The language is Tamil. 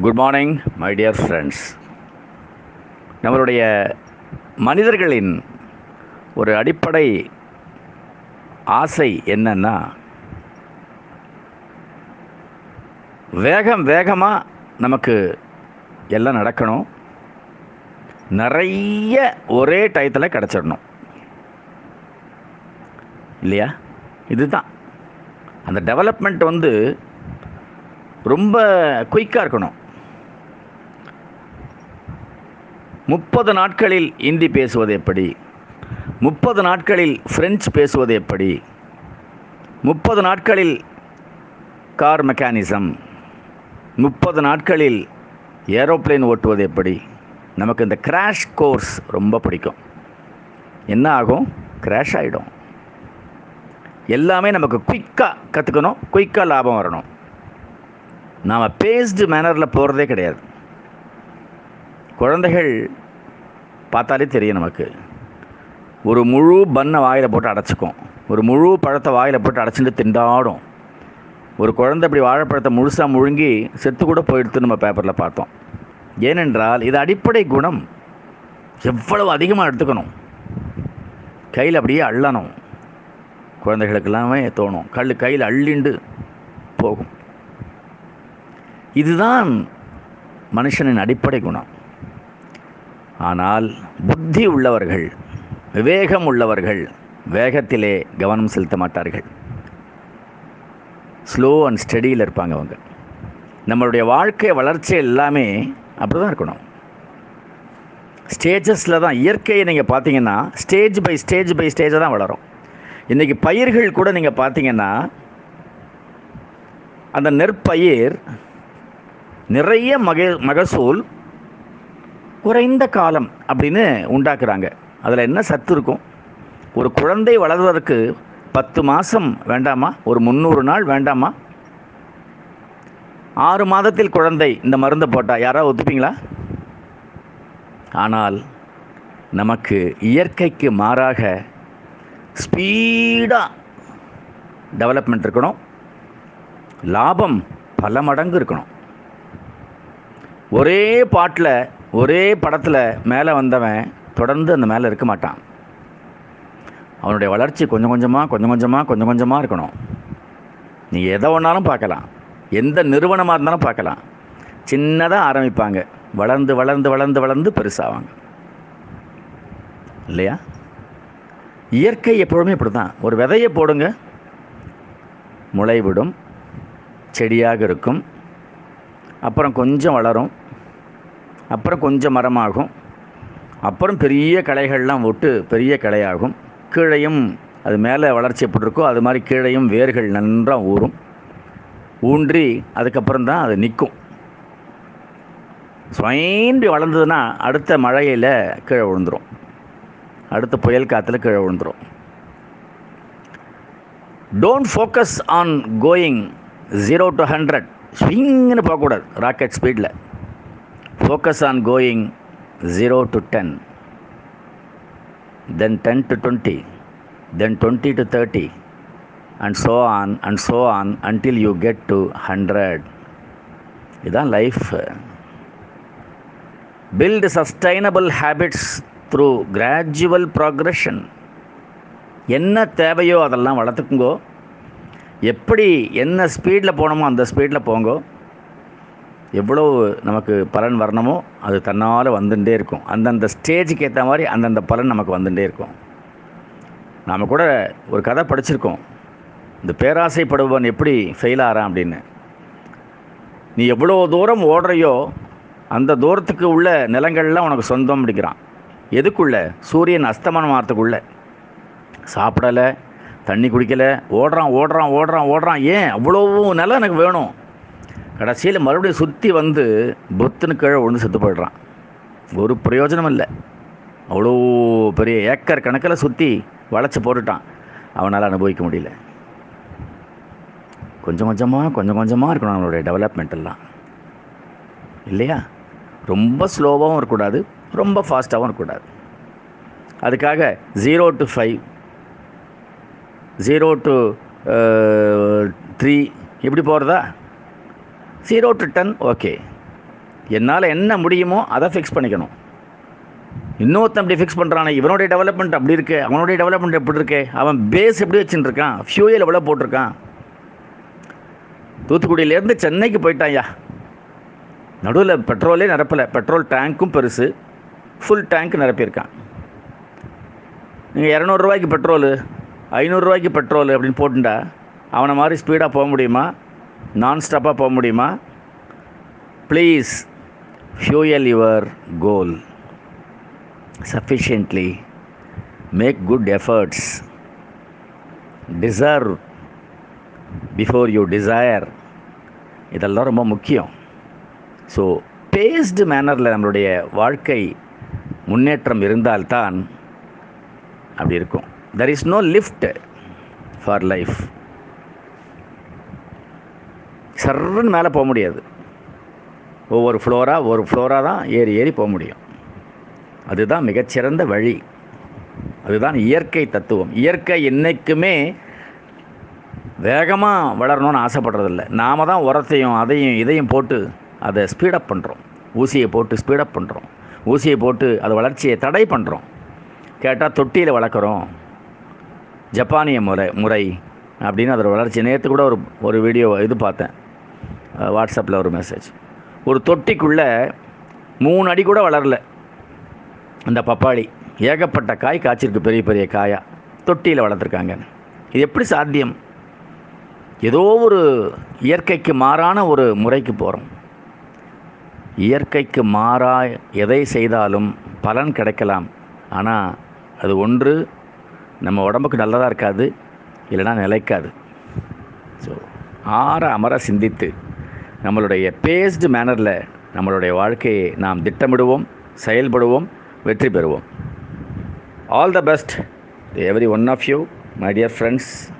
Good morning my dear friends நம்மளுடைய மனிதர்களின் ஒரு அடிப்படை ஆசை என்னன்னா வேகம் வேகமாக நமக்கு எல்லாம் நடக்கணும். நிறைய ஒரே டயத்தில் கிடச்சிடணும். இல்லையா? இதுதான். அந்த டெவலப்மெண்ட் வந்து ரொம்ப குயிக்காக இருக்கணும். முப்பது நாட்களில் இந்தி பேசுவது எப்படி? முப்பது நாட்களில் ஃப்ரெஞ்சு பேசுவது எப்படி? முப்பது நாட்களில் கார் மெக்கானிசம் முப்பது நாட்களில் ஏரோப்ளேன் ஓட்டுவது எப்படி? நமக்கு இந்த கிராஷ் கோர்ஸ் ரொம்ப பிடிக்கும். என்ன ஆகும்? கிராஷ் ஆகிடும் எல்லாமே நமக்கு குயிக்காக கற்றுக்கணும் குயிக்காக லாபம் வரணும். நாம் பேஸ்டு மேனரில் போகிறதே கிடையாது. குழந்தைகள் பார்த்தாலே தெரியும் நமக்கு. ஒரு முழு பண்ணை வாயில் போட்டு அடைச்சிக்கும். ஒரு முழு பழத்தை வாயில் போட்டு அடைச்சிட்டு திண்டாடும். ஒரு குழந்தை இப்படி வாழைப்பழத்தை முழுசாக முழுங்கி செத்து கூட போயிடுத்து நம்ம பேப்பரில் பார்த்தோம். ஏனென்றால் இது அடிப்படை குணம். எவ்வளவு அதிகமாக எடுத்துக்கணும். கையில் அப்படியே அள்ளணும். குழந்தைகளுக்கெல்லாமே தோணும். கல் கையில் அள்ளிண்டு போகும். இதுதான் மனுஷனின் அடிப்படை குணம். ஆனால் புத்தி உள்ளவர்கள் விவேகம் உள்ளவர்கள் வேகத்திலே கவனம் செலுத்த மாட்டார்கள். ஸ்லோ அண்ட் ஸ்டடியில் இருப்பாங்க அவங்க. நம்மளுடைய வாழ்க்கை வளர்ச்சி எல்லாமே அப்படி தான் இருக்கணும் ஸ்டேஜஸில் தான் இயற்கையை நீங்கள் பார்த்தீங்கன்னா ஸ்டேஜ் பை ஸ்டேஜ் பை ஸ்டேஜாக தான் வளரும். இன்றைக்கி பயிர்கள் கூட நீங்கள் பார்த்தீங்கன்னா அந்த நெற்பயிர் நிறைய மக மகசூல் குறைந்த காலம் அப்படின்னு உண்டாக்குறாங்க. அதில் என்ன சத்து இருக்கும்? ஒரு குழந்தை வளர்வதற்கு பத்து மாதம் வேண்டாமா? ஒரு முந்நூறு நாள் வேண்டாமா? ஆறு மாதத்தில் குழந்தை இந்த மருந்தை போட்டால் யாராவது ஒத்துப்பீங்களா? ஆனால் நமக்கு இயற்கைக்கு மாறாக ஸ்பீடாக டெவலப்மெண்ட் இருக்கணும். லாபம் பல மடங்கு இருக்கணும். ஒரே பாட்டில் ஒரே படத்தில் மேலே வந்தவன் தொடர்ந்து அந்த மேலே இருக்க மாட்டான். அவனுடைய வளர்ச்சி கொஞ்சம் கொஞ்சமாக கொஞ்சம் கொஞ்சமாக கொஞ்சம் கொஞ்சமாக இருக்கணும். நீ எதை ஒன்றாலும் பார்க்கலாம். எந்த நிறுவனமாக இருந்தாலும் பார்க்கலாம். சின்னதாக ஆரம்பிப்பாங்க. வளர்ந்து வளர்ந்து வளர்ந்து வளர்ந்து பெருசாவாங்க. இல்லையா? இயற்கை எப்பொழுதுமே இப்படி தான் ஒரு விதையை போடுங்க. முளைவிடும். செடியாக இருக்கும். அப்புறம் கொஞ்சம் வளரும். அப்புறம் கொஞ்சம் மரமாகும். அப்புறம் பெரிய களைகள்லாம் விட்டு பெரிய கலையாகும் கீழையும் அது மேலே வளர்ச்சி எப்படி இருக்கோ அது மாதிரி கீழையும் வேர்கள் நன்றாக ஊறும். ஊன்றி அதுக்கப்புறம் தான் அது நிற்கும். சுயம்பி வளர்ந்ததுன்னா அடுத்த மழையில் கீழே விழுந்துடும் அடுத்த புயல் காற்றுல கீழே விழுந்துடும் don't focus on going zero to hundred ஸ்விங்னு போகக்கூடாது. ராக்கெட் ஸ்பீடில் focus on going zero to ten then ten to twenty then twenty to thirty and so on and so on until you get to hundred இதுதான் life build sustainable habits through gradual progression என்ன தேவையோ அதெல்லாம் வளர்த்துக்குங்கோ. எப்படி என்ன ஸ்பீடில் போகணுமோ அந்த ஸ்பீடில் போங்கோ. எவ்வளோ நமக்கு பலன் வரணுமோ அது தன்னால் வந்துட்டே இருக்கும். அந்தந்த ஸ்டேஜுக்கு ஏற்ற மாதிரி அந்தந்த பலன் நமக்கு வந்துட்டே இருக்கும். நாம் கூட ஒரு கதை படிச்சிருக்கோம். இந்த பேராசைப்படுபவன் எப்படி ஃபெயில் ஆகிறான் அப்படின்னு. நீ எவ்வளோ தூரம் ஓடுறையோ அந்த தூரத்துக்கு உள்ள நிலங்கள்லாம் உனக்கு சொந்தம் பிடிக்கிறான் எதுக்குள்ளே? சூரியன் அஸ்தமனம் ஆகிறதுக்குள்ளே சாப்பிடலை தண்ணி குடிக்கலை ஓடுறான் ஓடுறான் ஓடுறான் ஓடுறான். ஏன்? அவ்வளோவும் நிலம் எனக்கு வேணும். கடைசியில் மறுபடியும் சுற்றி வந்து புத்தனு கீழே விழுந்து செத்து போயிடுறான். ஒரு பிரயோஜனம் இல்லை. அவ்வளோ பெரிய ஏக்கர் கணக்கில் சுற்றி வளைச்சி போட்டுட்டான். அவனால் அனுபவிக்க முடியல. கொஞ்சம் கொஞ்சமாக கொஞ்சம் கொஞ்சமாக இருக்கணும் அவனுடைய டெவலப்மெண்ட் எல்லாம். இல்லையா? ரொம்ப ஸ்லோவாகவும் இருக்கக்கூடாது. ரொம்ப ஃபாஸ்ட்டாகவும் இருக்கக்கூடாது. அதுக்காக zero to five zero to three இப்படி போகிறதா ஜீரோ டு டென் ஓகே என்னால் என்ன முடியுமோ அதை ஃபிக்ஸ் பண்ணிக்கணும். இன்னொருத்தன் அப்படி ஃபிக்ஸ் பண்ணுறானே இவனுடைய டெவலப்மெண்ட் அப்படி இருக்கு அவனுடைய டெவலப்மெண்ட் எப்படி இருக்கு அவன் பேஸ் எப்படி வச்சுட்டு ஃபியூயல் எவ்வளோ போட்டிருக்கான். தூத்துக்குடியிலேருந்து சென்னைக்கு போயிட்டான்யா நடுவில் பெட்ரோலே நிரப்பலை பெட்ரோல் டேங்க்கும் பெருசு ஃபுல் டேங்க் நிரப்பியிருக்கான். நீங்கள் இரநூறுவாய்க்கு பெட்ரோலு ஐநூறுரூவாய்க்கு பெட்ரோல் அப்படின்னு போட்டுண்டா அவனை மாதிரி ஸ்பீடாக போக முடியுமா? நான் ஸ்டாப்பாக போக முடியுமா? Please fuel your goal sufficiently make good efforts deserve before you desire இதெல்லாம் ரொம்ப முக்கியம். ஸோ பேஸ்டு மேனரில் நம்மளுடைய வாழ்க்கை முன்னேற்றம் இருந்தால்தான் அப்படி இருக்கும். There is no lift for life சர்ன்னு மேலே போக முடியாது. ஒவ்வொரு ஃப்ளோராக ஒரு ஃப்ளோராக தான் ஏறி ஏறி போக முடியும். அதுதான் மிகச்சிறந்த வழி. அதுதான் இயற்கை தத்துவம். இயற்கை என்றைக்குமே வேகமாக வளரணும்னு ஆசைப்படுறதில்ல. நாம் தான் உரத்தையும் அதையும் இதையும் போட்டு அதை ஸ்பீடப் பண்ணுறோம் ஊசியை போட்டு ஸ்பீடப் பண்ணுறோம் ஊசியை போட்டு அது வளர்ச்சியை தடை பண்ணுறோம் கேட்டால் தொட்டியில் வளர்க்குறோம். ஜப்பானிய முறை முறை அப்படின்னு அதோட வளர்ச்சி. நேற்று கூட ஒரு ஒரு வீடியோ இது பார்த்தேன். வாட்ஸ்அப்பில் ஒரு மெசேஜ் ஒரு தொட்டிக்குள்ளே மூணு அடி கூட வளரல. அந்த பப்பாளி ஏகப்பட்ட காய் காய்ச்சிருக்கு பெரிய பெரிய காயாக தொட்டியில் வளர்த்துருக்காங்க. இது எப்படி சாத்தியம்? ஏதோ ஒரு இயற்கைக்கு மாறான ஒரு முறைக்கு போகிறோம் இயற்கைக்கு மாறா எதை செய்தாலும் பலன் கிடைக்கலாம். ஆனால் அது ஒன்று நம்ம உடம்புக்கு நல்லதாக இருக்காது இல்லைன்னா நிலைக்காது. ஸோ ஆற அமர சிந்தித்து நம்மளுடைய பேஸ்டு மேனரில் நம்மளுடைய வாழ்க்கையை நாம் திட்டமிடுவோம் செயல்படுவோம் வெற்றி பெறுவோம். All the best every one of you my dear friends